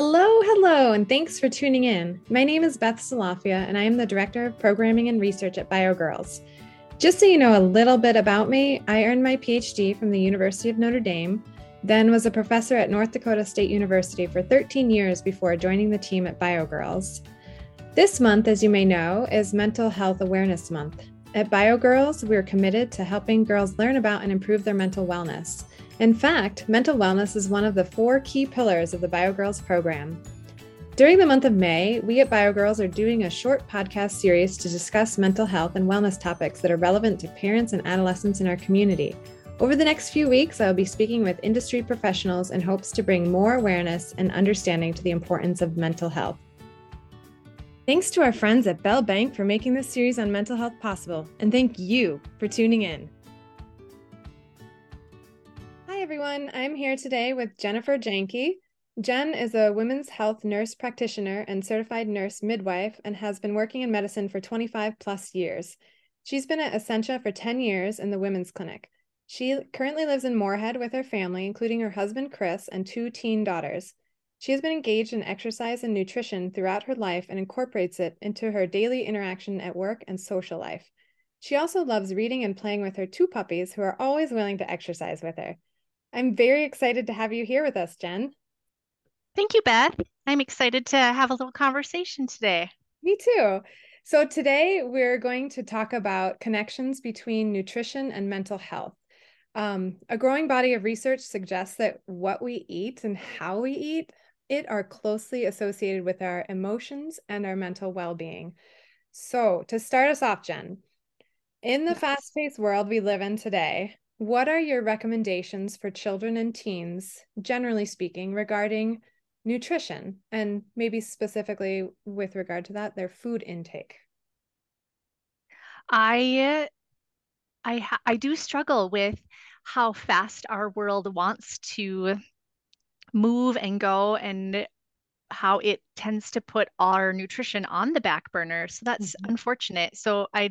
Hello, hello, and thanks for tuning in. My name is Beth Salafia, and I am the Director of Programming and Research at BioGirls. Just so you know a little bit about me, I earned my PhD from the University of Notre Dame, then was a professor at North Dakota State University for 13 years before joining the team at BioGirls. This month, as you may know, is Mental Health Awareness Month. At BioGirls, we're committed to helping girls learn about and improve their mental wellness. In fact, mental wellness is one of the four key pillars of the BioGirls program. During the month of May, we at BioGirls are doing a short podcast series to discuss mental health and wellness topics that are relevant to parents and adolescents in our community. Over the next few weeks, I will be speaking with industry professionals in hopes to bring more awareness and understanding to the importance of mental health. Thanks to our friends at Bell Bank for making this series on mental health possible, and thank you for tuning in. Everyone. I'm here today with Jennifer Janke. Jen is a women's health nurse practitioner and certified nurse midwife and has been working in medicine for 25 plus years. She's been at Essentia for 10 years in the women's clinic. She currently lives in Moorhead with her family, including her husband Chris and two teen daughters. She has been engaged in exercise and nutrition throughout her life and incorporates it into her daily interaction at work and social life. She also loves reading and playing with her two puppies who are always willing to exercise with her. I'm very excited to have you here with us, Jen. Thank you, Beth. I'm excited to have a little conversation today. Me too. So, today we're going to talk about connections between nutrition and mental health. Um, a growing body of research suggests that what we eat and how we eat it are closely associated with our emotions and our mental well-being. So, to start us off, Jen, in the fast-paced world we live in today, what are your recommendations for children and teens, generally speaking, regarding nutrition and maybe specifically with regard to that, their food intake? I I I do struggle with how fast our world wants to move and go and how it tends to put our nutrition on the back burner. So that's mm-hmm. unfortunate. So I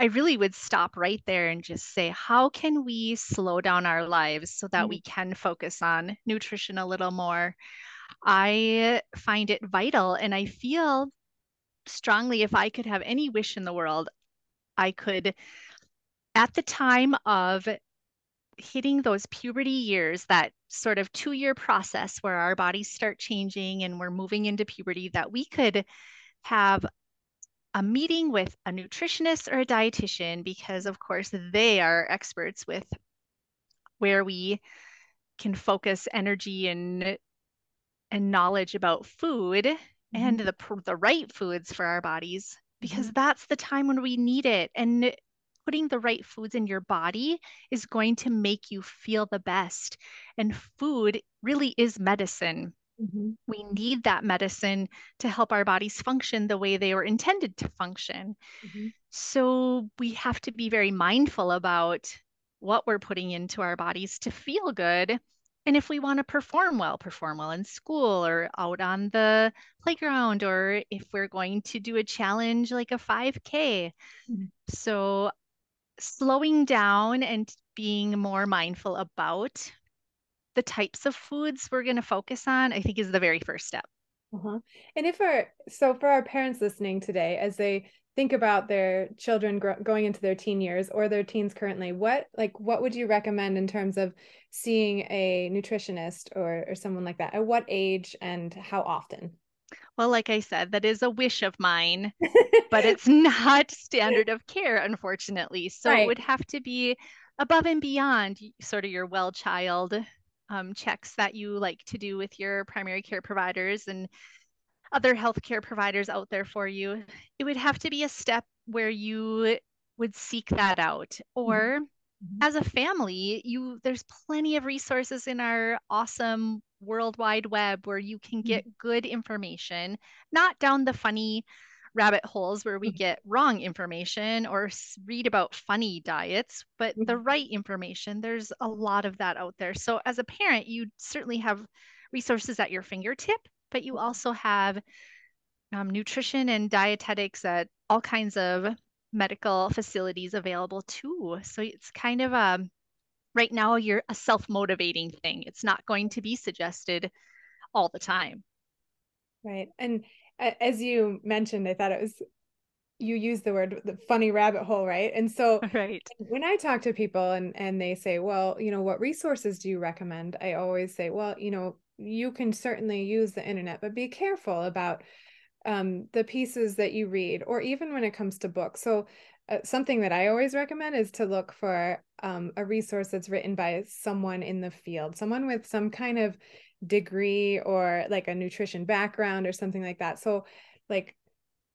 I really would stop right there and just say, how can we slow down our lives so that mm-hmm. we can focus on nutrition a little more? I find it vital and I feel strongly if I could have any wish in the world, I could, at the time of hitting those puberty years, that sort of two year process where our bodies start changing and we're moving into puberty, that we could have a meeting with a nutritionist or a dietitian because of course they are experts with where we can focus energy and and knowledge about food mm-hmm. and the the right foods for our bodies because mm-hmm. that's the time when we need it and putting the right foods in your body is going to make you feel the best and food really is medicine Mm-hmm. We need that medicine to help our bodies function the way they were intended to function. Mm-hmm. So we have to be very mindful about what we're putting into our bodies to feel good. And if we want to perform well, perform well in school or out on the playground, or if we're going to do a challenge like a 5K. Mm-hmm. So slowing down and being more mindful about the types of foods we're going to focus on, I think is the very first step. Uh-huh. And if our so for our parents listening today, as they think about their children gro- going into their teen years or their teens currently, what like what would you recommend in terms of seeing a nutritionist or or someone like that? At what age and how often? Well, like I said, that is a wish of mine, but it's not standard of care, unfortunately. So right. it would have to be above and beyond sort of your well child um, checks that you like to do with your primary care providers and other healthcare providers out there for you, it would have to be a step where you would seek that out. Or mm-hmm. as a family, you there's plenty of resources in our awesome world wide web where you can get mm-hmm. good information, not down the funny rabbit holes where we mm-hmm. get wrong information or read about funny diets, but the mm-hmm. right information, there's a lot of that out there. So, as a parent, you certainly have resources at your fingertip, but you also have um, nutrition and dietetics at all kinds of medical facilities available too. So, it's kind of a right now, you're a self motivating thing. It's not going to be suggested all the time. Right. And as you mentioned, I thought it was you use the word the funny rabbit hole, right? And so right. when I talk to people and and they say, "Well, you know, what resources do you recommend?" I always say, "Well, you know, you can certainly use the internet, but be careful about um, the pieces that you read, or even when it comes to books." So uh, something that I always recommend is to look for um, a resource that's written by someone in the field, someone with some kind of degree or like a nutrition background or something like that. So, like,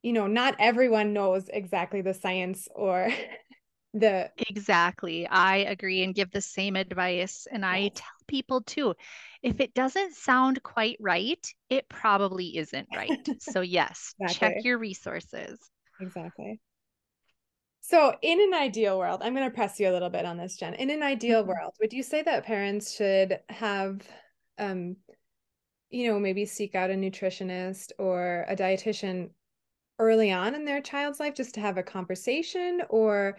you know, not everyone knows exactly the science or the. Exactly. I agree and give the same advice. And I tell people too if it doesn't sound quite right, it probably isn't right. So, yes, exactly. check your resources. Exactly. So, in an ideal world, I'm going to press you a little bit on this, Jen. In an ideal mm-hmm. world, would you say that parents should have, um, you know, maybe seek out a nutritionist or a dietitian early on in their child's life just to have a conversation? Or,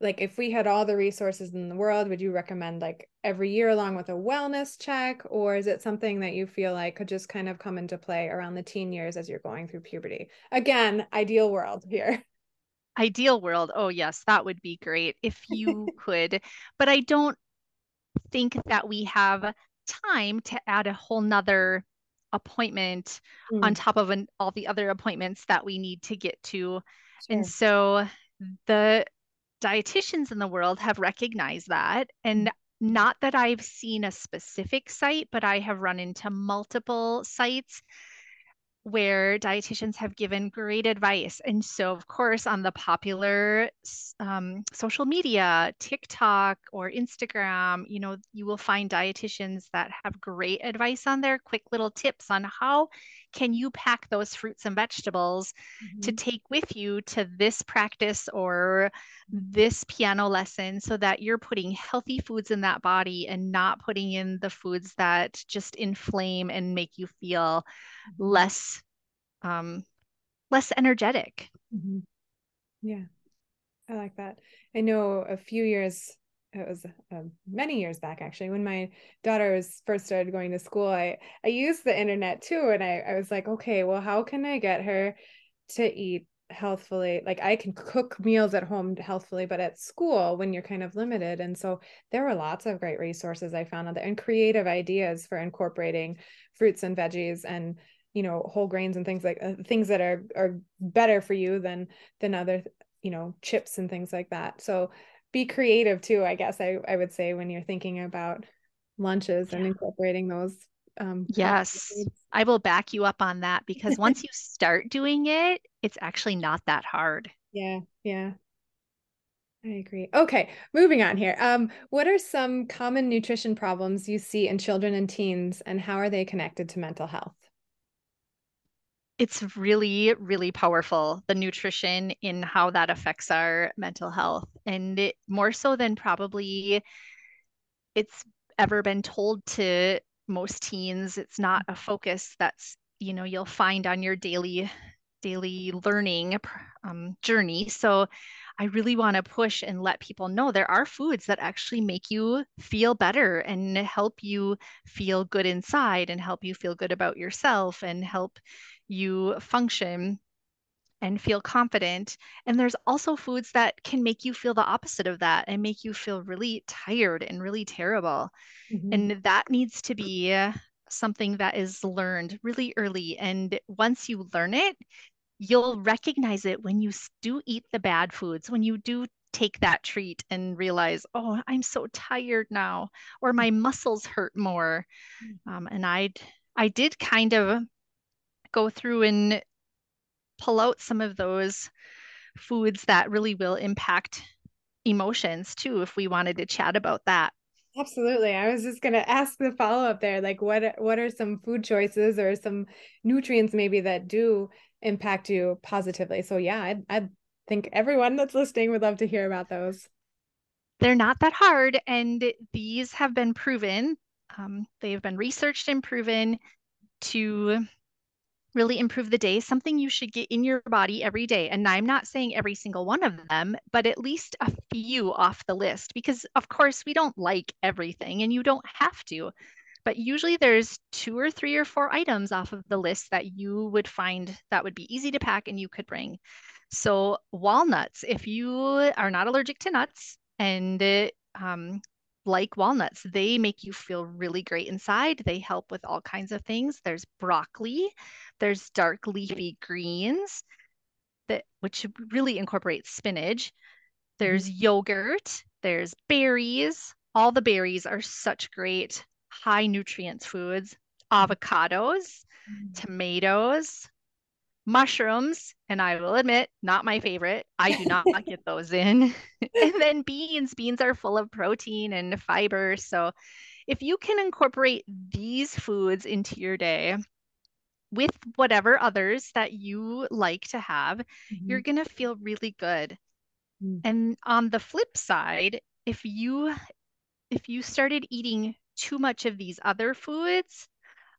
like, if we had all the resources in the world, would you recommend like every year along with a wellness check? Or is it something that you feel like could just kind of come into play around the teen years as you're going through puberty? Again, ideal world here. ideal world, oh yes, that would be great if you could. But I don't think that we have time to add a whole nother appointment mm. on top of an, all the other appointments that we need to get to. Sure. And so the dietitians in the world have recognized that. And not that I've seen a specific site, but I have run into multiple sites where dietitians have given great advice. And so, of course, on the popular um, social media, TikTok or Instagram, you know, you will find dietitians that have great advice on there, quick little tips on how can you pack those fruits and vegetables mm-hmm. to take with you to this practice or this piano lesson so that you're putting healthy foods in that body and not putting in the foods that just inflame and make you feel mm-hmm. less um less energetic mm-hmm. yeah i like that i know a few years it was uh, many years back actually when my daughter was first started going to school i i used the internet too and i i was like okay well how can i get her to eat healthfully? Like i can cook meals at home healthfully but at school when you're kind of limited and so there were lots of great resources i found out there and creative ideas for incorporating fruits and veggies and you know whole grains and things like uh, things that are are better for you than than other you know chips and things like that. So be creative too i guess i i would say when you're thinking about lunches yeah. and incorporating those um yes i will back you up on that because once you start doing it it's actually not that hard yeah yeah I agree. Okay, moving on here. Um, what are some common nutrition problems you see in children and teens, and how are they connected to mental health? It's really, really powerful, the nutrition in how that affects our mental health. And it, more so than probably it's ever been told to most teens, it's not a focus that's, you know, you'll find on your daily daily learning um, journey. So I really want to push and let people know there are foods that actually make you feel better and help you feel good inside and help you feel good about yourself and help you function and feel confident. And there's also foods that can make you feel the opposite of that and make you feel really tired and really terrible. Mm-hmm. And that needs to be something that is learned really early. And once you learn it, you'll recognize it when you do eat the bad foods, when you do take that treat and realize, oh, I'm so tired now, or my muscles hurt more. Mm. Um, and I, I did kind of go through and pull out some of those foods that really will impact emotions too if we wanted to chat about that. Absolutely. I was just going to ask the follow up there like what what are some food choices or some nutrients maybe that do impact you positively? So yeah i i think everyone that's listening would love to hear about those. They're not that hard and these have been proven um, they have been researched and proven to really improve the day, something you should get in your body every day. And I'm not saying every single one of them, but at least a few off the list because, of course, we don't like everything and you don't have to. but usually there's two or three or four items off of the list that you would find that would be easy to pack and you could bring. So walnuts, if you are not allergic to nuts and um, like walnuts, they make you feel really great inside. They help with all kinds of things. There's broccoli, there's dark leafy greens that which really incorporates spinach. There's mm-hmm. yogurt, there's berries. All the berries are such great high nutrients foods. Avocados, mm-hmm. tomatoes, mushrooms, and I will admit, not my favorite. I do not get those in. and then beans. Beans are full of protein and fiber. So if you can incorporate these foods into your day, with whatever others that you like to have, mm-hmm. you're going to feel really good. Mm-hmm. And on the flip side, if you if you started eating too much of these other foods,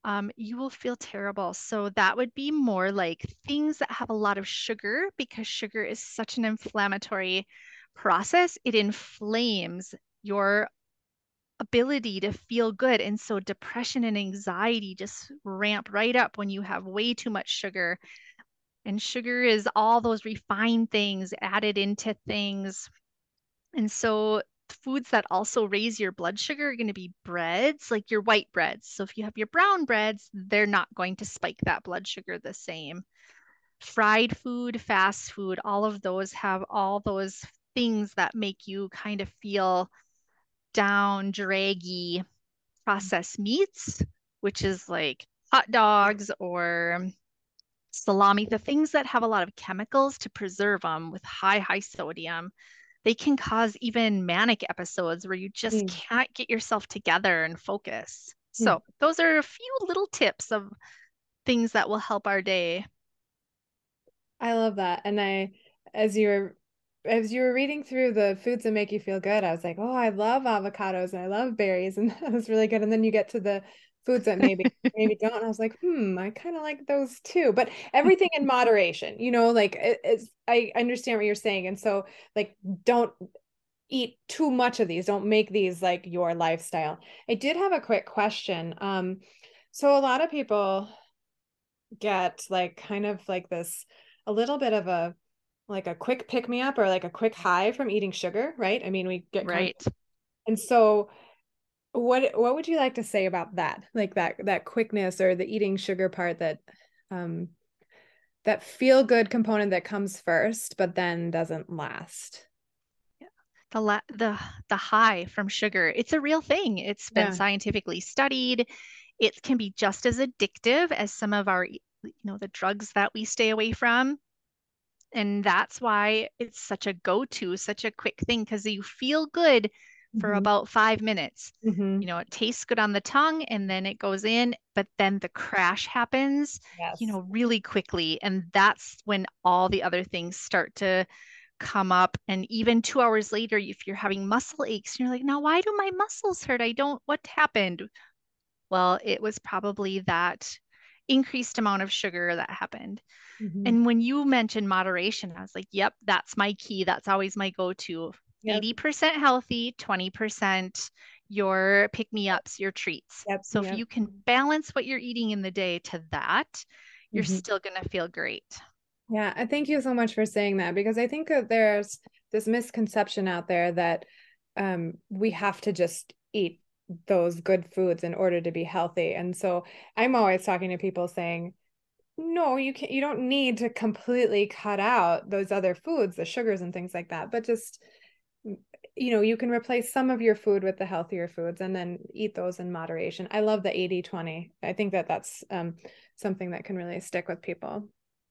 um, you will feel terrible. So that would be more like things that have a lot of sugar because sugar is such an inflammatory process. It inflames your ability to feel good. And so depression and anxiety just ramp right up when you have way too much sugar. And sugar is all those refined things added into things. And so foods that also raise your blood sugar are going to be breads, like your white breads. So if you have your brown breads, they're not going to spike that blood sugar the same. Fried food, fast food, all of those have all those things that make you kind of feel down, draggy. Mm-hmm. Processed meats, which is like hot dogs or salami, the things that have a lot of chemicals to preserve them with high, high sodium they can cause even manic episodes where you just mm. can't get yourself together and focus. Mm. So, those are a few little tips of things that will help our day. I love that. And I, as you were as you were reading through the foods that make you feel good, I was like, oh, I love avocados and I love berries, and that was really good. And then you get to the foods that maybe maybe don't. And I was like, hmm, I kind of like those too. But everything in moderation, you know, like it, it's I understand what you're saying. And so like don't eat too much of these. Don't make these like your lifestyle. I did have a quick question. Um, so a lot of people get like kind of like this a little bit of a like a quick pick me up or like a quick high from eating sugar, right? I mean, we get right. Of, and so what what would you like to say about that? Like that that quickness or the eating sugar part that um that feel good component that comes first but then doesn't last? Yeah. The la- the the high from sugar it's a real thing. It's been yeah. scientifically studied. It can be just as addictive as some of our you know the drugs that we stay away from. And that's why it's such a go-to such a quick thing because you feel good for mm-hmm. about five minutes. Mm-hmm. You know, it tastes good on the tongue and then it goes in, but then the crash happens, yes. you know, really quickly. And that's when all the other things start to come up. And even two hours later, if you're having muscle aches, you're like, now why do my muscles hurt? I don't, what happened? Well, it was probably that increased amount of sugar that happened. Mm-hmm. And when you mentioned moderation, I was like, yep, that's my key. That's always my go to yep. 80% healthy, 20% your pick me ups, your treats. Yep. So yep. if you can balance what you're eating in the day to that, you're mm-hmm. still going to feel great. Yeah, I thank you so much for saying that because I think that there's this misconception out there that um, we have to just eat those good foods in order to be healthy. And so I'm always talking to people saying, no, you can't you don't need to completely cut out those other foods, the sugars and things like that, but just you know you can replace some of your food with the healthier foods and then eat those in moderation. I love the 80 20 i think that that's um, something that can really stick with people.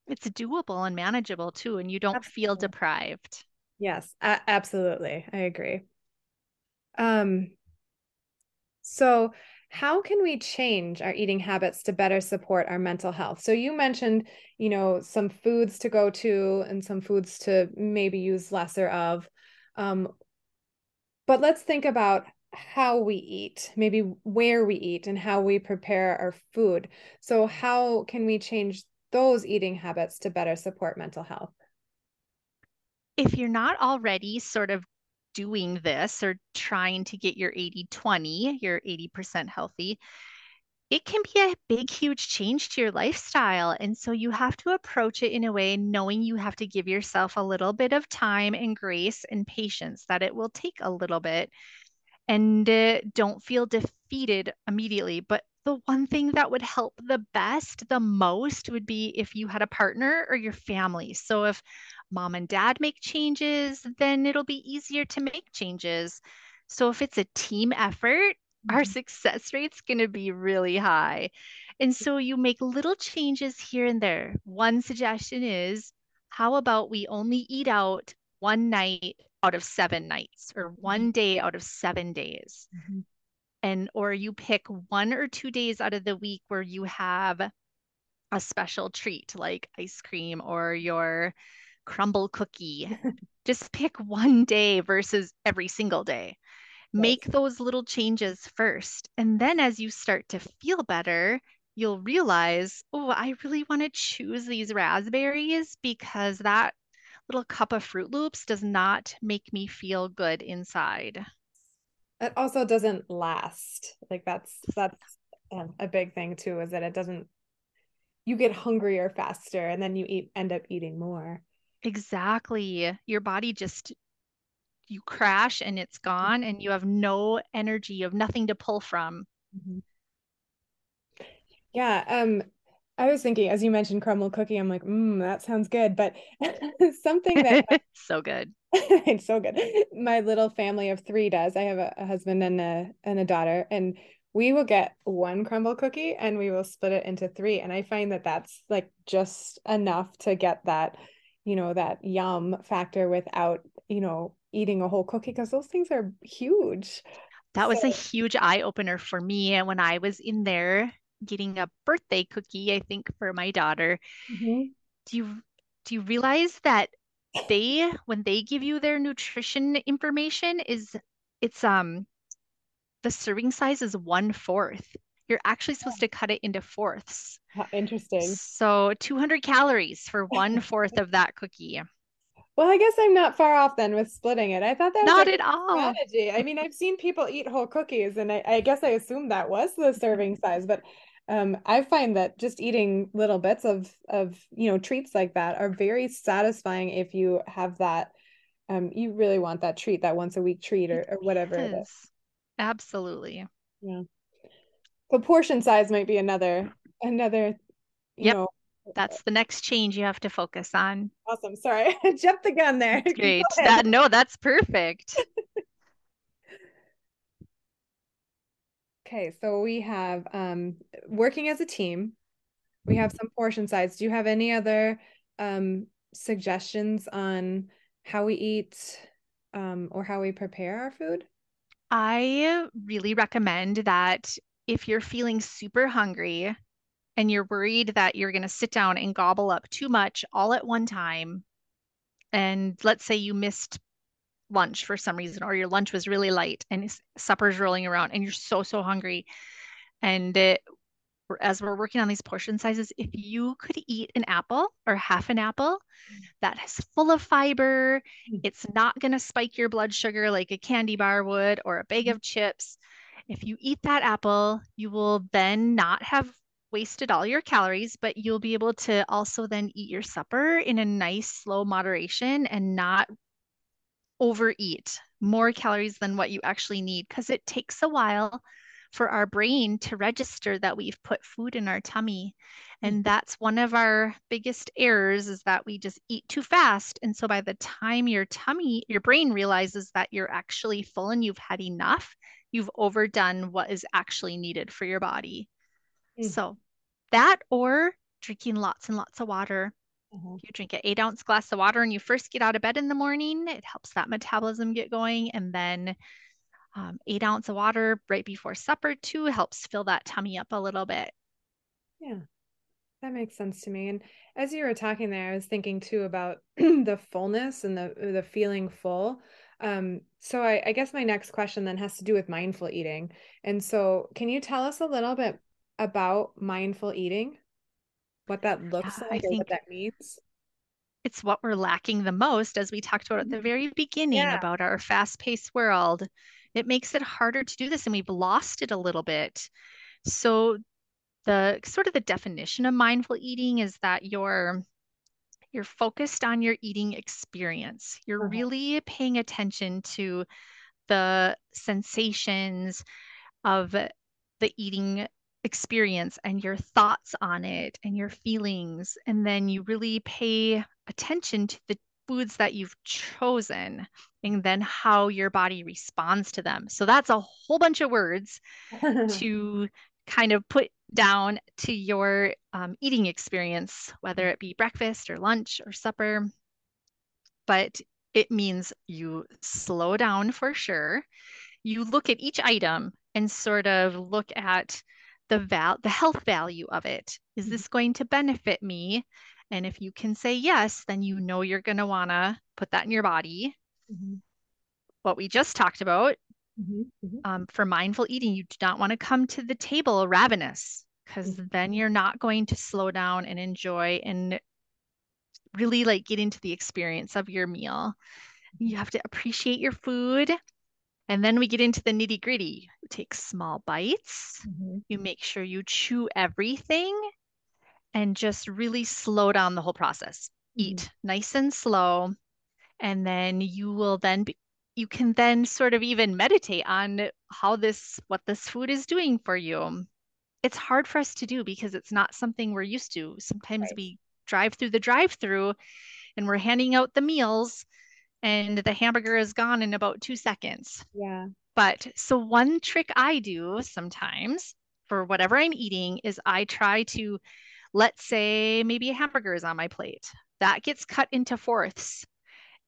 It's doable and manageable too and you don't absolutely. feel deprived. Yes a- absolutely. I agree. Um so how can we change our eating habits to better support our mental health? So you mentioned you know some foods to go to and some foods to maybe use lesser of. Um, but let's think about how we eat, maybe where we eat and how we prepare our food. So, how can we change those eating habits to better support mental health? If you're not already sort of doing this or trying to get your 80 20, your 80% healthy, it can be a big, huge change to your lifestyle. And so you have to approach it in a way knowing you have to give yourself a little bit of time and grace and patience, that it will take a little bit. And uh, don't feel defeated immediately. But the one thing that would help the best, the most, would be if you had a partner or your family. So if mom and dad make changes, then it'll be easier to make changes. So if it's a team effort, our mm-hmm. success rate's going to be really high. And so you make little changes here and there. One suggestion is how about we only eat out one night out of seven nights or one mm-hmm. day out of seven days? Mm-hmm. And or you pick one or two days out of the week where you have a special treat like ice cream or your Crumbl cookie. Just pick one day versus every single day make those little changes first. And then as you start to feel better, you'll realize, oh, I really want to choose these raspberries because that little cup of Froot Loops does not make me feel good inside. It also doesn't last. Like that's that's um, a big thing too is that it doesn't you get hungrier faster and then you eat end up eating more. Exactly. Your body just you crash and it's gone and you have no energy you have nothing to pull from. Mm-hmm. yeah um i was thinking as you mentioned Crumbl cookie i'm like mm, that sounds good but something that so good. It's so good. My little family of three does. I have a, a husband and a and a daughter and we will get one Crumbl cookie and we will split it into three and i find that that's like just enough to get that you know that yum factor without you know eating a whole cookie because those things are huge. That was a huge eye opener for me when I was in there getting a birthday cookie, I think, for my daughter. Mm-hmm. Do you do you realize that they when they give you their nutrition information is it's um the serving size is one fourth. You're actually supposed to cut it into fourths. Interesting. So 200 calories for one fourth of that cookie. Well, I guess I'm not far off then with splitting it. I thought that was not at all strategy. I mean, I've seen people eat whole cookies, and I, I guess I assumed that was the serving size, but um, I find that just eating little bits of of you know treats like that are very satisfying if you have that. Um, you really want that treat, that once a week treat, or, or whatever it is. it is. Absolutely. Yeah. The portion size might be another another you yep. know that's the next change you have to focus on. Awesome. Sorry, I jumped the gun there. That's great. that no, that's perfect. okay, so we have um, working as a team. We have some portion size. Do you have any other um, suggestions on how we eat um, or how we prepare our food? I really recommend that if you're feeling super hungry, and you're worried that you're going to sit down and gobble up too much all at one time, and let's say you missed lunch for some reason, or your lunch was really light and supper's rolling around and you're so, so hungry. And it, as we're working on these portion sizes, if you could eat an apple or half an apple that is full of fiber, mm. it's not going to spike your blood sugar like a candy bar would or a bag mm. of chips. If you eat that apple, you will then not have wasted all your calories, but you'll be able to also then eat your supper in a nice, slow moderation and not overeat more calories than what you actually need because it takes a while for our brain to register that we've put food in our tummy. And mm-hmm. that's one of our biggest errors is that we just eat too fast. And so by the time your tummy, your brain realizes that you're actually full and you've had enough, you've overdone what is actually needed for your body. Mm. So that or drinking lots and lots of water. Mm-hmm. You drink an eight ounce glass of water and you first get out of bed in the morning, it helps that metabolism get going. And then um, eight ounce of water right before supper too helps fill that tummy up a little bit. Yeah, that makes sense to me. And as you were talking there, I was thinking too about the fullness and the the feeling full. Um, so I, I guess my next question then has to do with mindful eating. And so, can you tell us a little bit about mindful eating? What that looks yeah, like, or what that means? it's what we're lacking the most, as we talked about at the very beginning Yeah. about our fast paced world. It makes it harder to do this, and we've lost it a little bit. So, the sort of the definition of mindful eating is that you're you're focused on your eating experience. You're Uh-huh. really paying attention to the sensations of the eating experience and your thoughts on it and your feelings. And then you really pay attention to the foods that you've chosen and then how your body responds to them. So that's a whole bunch of words to kind of put down to your um, eating experience, whether it be breakfast or lunch or supper. But it means you slow down for sure. You look at each item and sort of look at the val the health value of it. Is this going to benefit me? And if you can say yes, then you know you're going to want to put that in your body. Mhm. What we just talked about Mhm. Mhm. um, for mindful eating, you do not want to come to the table ravenous because then you're not going to slow down and enjoy and really like get into the experience of your meal. You have to appreciate your food. And then we get into the nitty gritty. You take small bites, Mhm. you make sure you chew everything and just really slow down the whole process. Eat nice and slow. And then you will then be, you can then sort of even meditate on how this, what this food is doing for you. It's hard for us to do because it's not something we're used to. Sometimes Right. we drive through the drive-through and we're handing out the meals and the hamburger is gone in about two seconds. Yeah. But so one trick I do sometimes for whatever I'm eating is I try to, let's say maybe a hamburger is on my plate. That gets cut into fourths.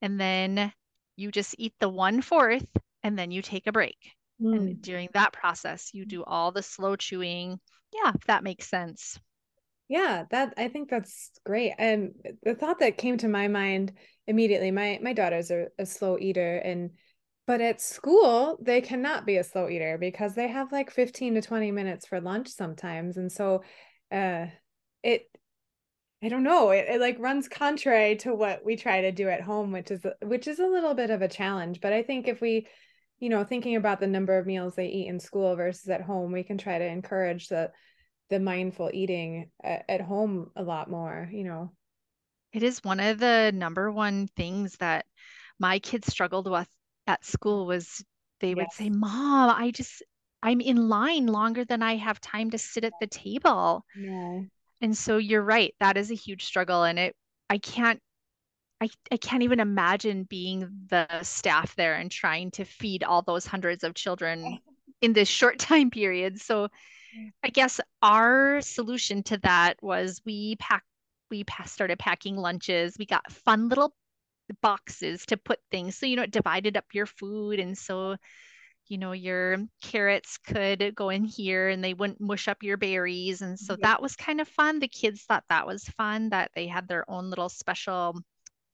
And then you just eat the one fourth and then you take a break. Mm. And during that process, you do all the slow chewing. Yeah, if that makes sense. Yeah, that I think that's great. And the thought that came to my mind immediately, my my daughters are a slow eater and but at school they cannot be a slow eater because they have like 15 to 20 minutes for lunch sometimes. And so uh it I don't know, it, it like runs contrary to what we try to do at home, which is which is a little bit of a challenge. But I think if we, you know, thinking about the number of meals they eat in school versus at home, we can try to encourage the the mindful eating at, at home a lot more, you know. It is one of the number one things that my kids struggled with at school was they would say, Mom, I just, I'm in line longer than I have time to sit at the table. No. And so you're right, that is a huge struggle. And it, I can't, I, I can't even imagine being the staff there and trying to feed all those hundreds of children in this short time period. So I guess our solution to that was we packed, we started packing lunches. We got fun little boxes to put things. So, you know, it divided up your food. And so, you know, your carrots could go in here and they wouldn't mush up your berries. And so Yeah. that was kind of fun. The kids thought that was fun, that they had their own little special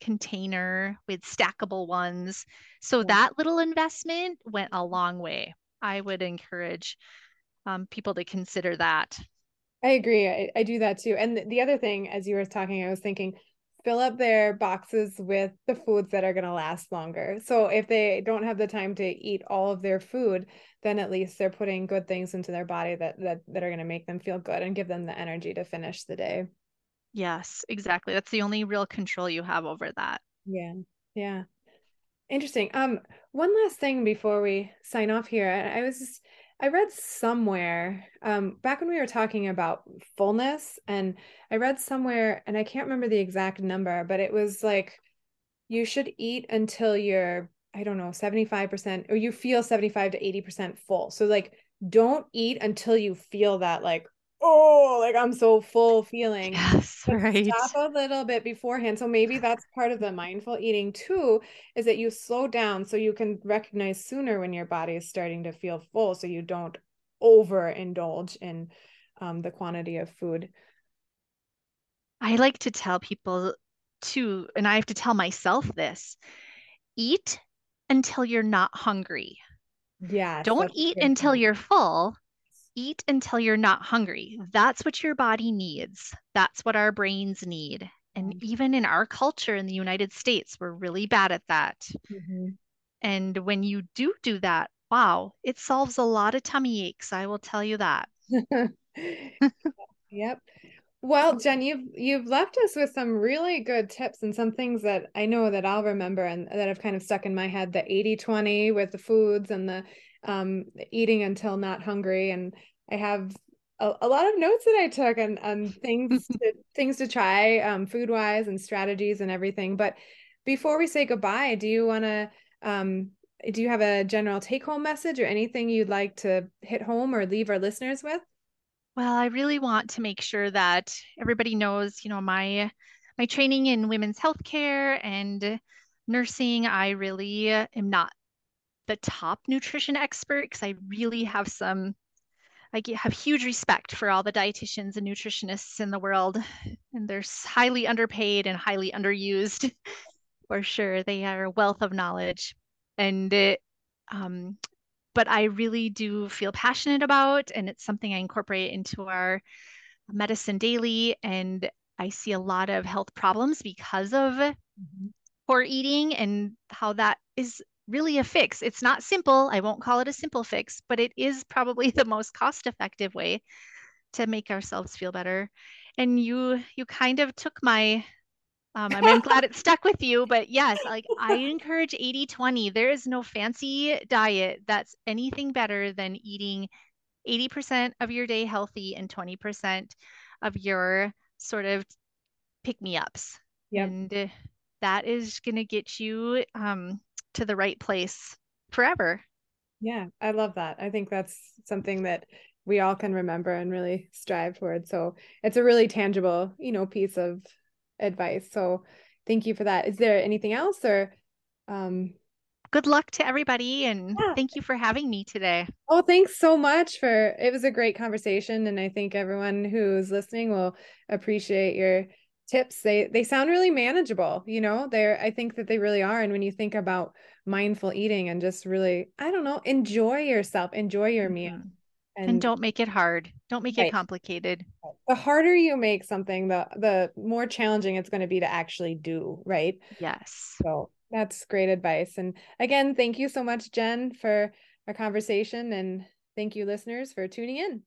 container with stackable ones. So Yeah. that little investment went a long way. I would encourage um, people to consider that. I agree. I, I do that too. And the, the other thing, as you were talking, I was thinking fill up their boxes with the foods that are going to last longer. So if they don't have the time to eat all of their food, then at least they're putting good things into their body that that, that are going to make them feel good and give them the energy to finish the day. Yes, exactly. That's the only real control you have over that. Yeah. Yeah. Interesting. Um, one last thing before we sign off here. I, was just, I read somewhere, um, back when we were talking about fullness, and I read somewhere, and I can't remember the exact number, but it was like you should eat until you're, I don't know, 75% or you feel 75 to 80% full. So like don't eat until you feel that like, oh, like I'm so full feeling. Yes, right. Stop a little bit beforehand. So maybe that's part of the mindful eating too, is that you slow down so you can recognize sooner when your body is starting to feel full, so you don't overindulge in um, the quantity of food. I like to tell people to, and I have to tell myself this, eat until you're not hungry. Yeah. Don't eat until point. you're full. Eat until you're not hungry. That's what your body needs. That's what our brains need. And even in our culture in the United States, we're really bad at that. Mm-hmm. And when you do do that, wow, it solves a lot of tummy aches. I will tell you that. yep. Well, Jen, you've you've left us with some really good tips and some things that I know that I'll remember and that have kind of stuck in my head. The 80-20 with the foods and the um, eating until not hungry. And I have a, a lot of notes that I took and, things to, things to try um, food wise and strategies and everything. But before we say goodbye, do you want to um, do you have a general take home message or anything you'd like to hit home or leave our listeners with? Well, I really want to make sure that everybody knows, you know, my my training in women's healthcare and nursing, I really am not the top nutrition expert because I really have some I have huge respect for all the dietitians and nutritionists in the world, and they're highly underpaid and highly underused for sure. They are a wealth of knowledge, and it, um, but I really do feel passionate about, and it's something I incorporate into our medicine daily. And I see a lot of health problems because of mm-hmm. poor eating and how that is really a fix. It's not simple. I won't call it a simple fix, but it is probably the most cost effective way to make ourselves feel better. And you you kind of took my um, I'm, I'm glad it stuck with you, but yes, like I encourage 80 20. There is no fancy diet that's anything better than eating 80% of your day healthy and 20% of your sort of pick me ups. Yep. And that is going to get you um, to the right place forever. Yeah, I love that. I think that's something that we all can remember and really strive towards. So it's a really tangible, you know, piece of advice. So thank you for that. Is there anything else or um good luck to everybody and yeah. thank you for having me today. Oh, thanks so much for it was a great conversation and I think everyone who's listening will appreciate your tips they they sound really manageable you know? They're i think that they really are and when you think about mindful eating and just really i don't know enjoy yourself enjoy your mm-hmm. meal and, and, don't make it hard don't make right. it complicated the harder you make something the the more challenging it's going to be to actually do right? Yes. So that's great advice and again thank you so much jen for our conversation and thank you listeners for tuning in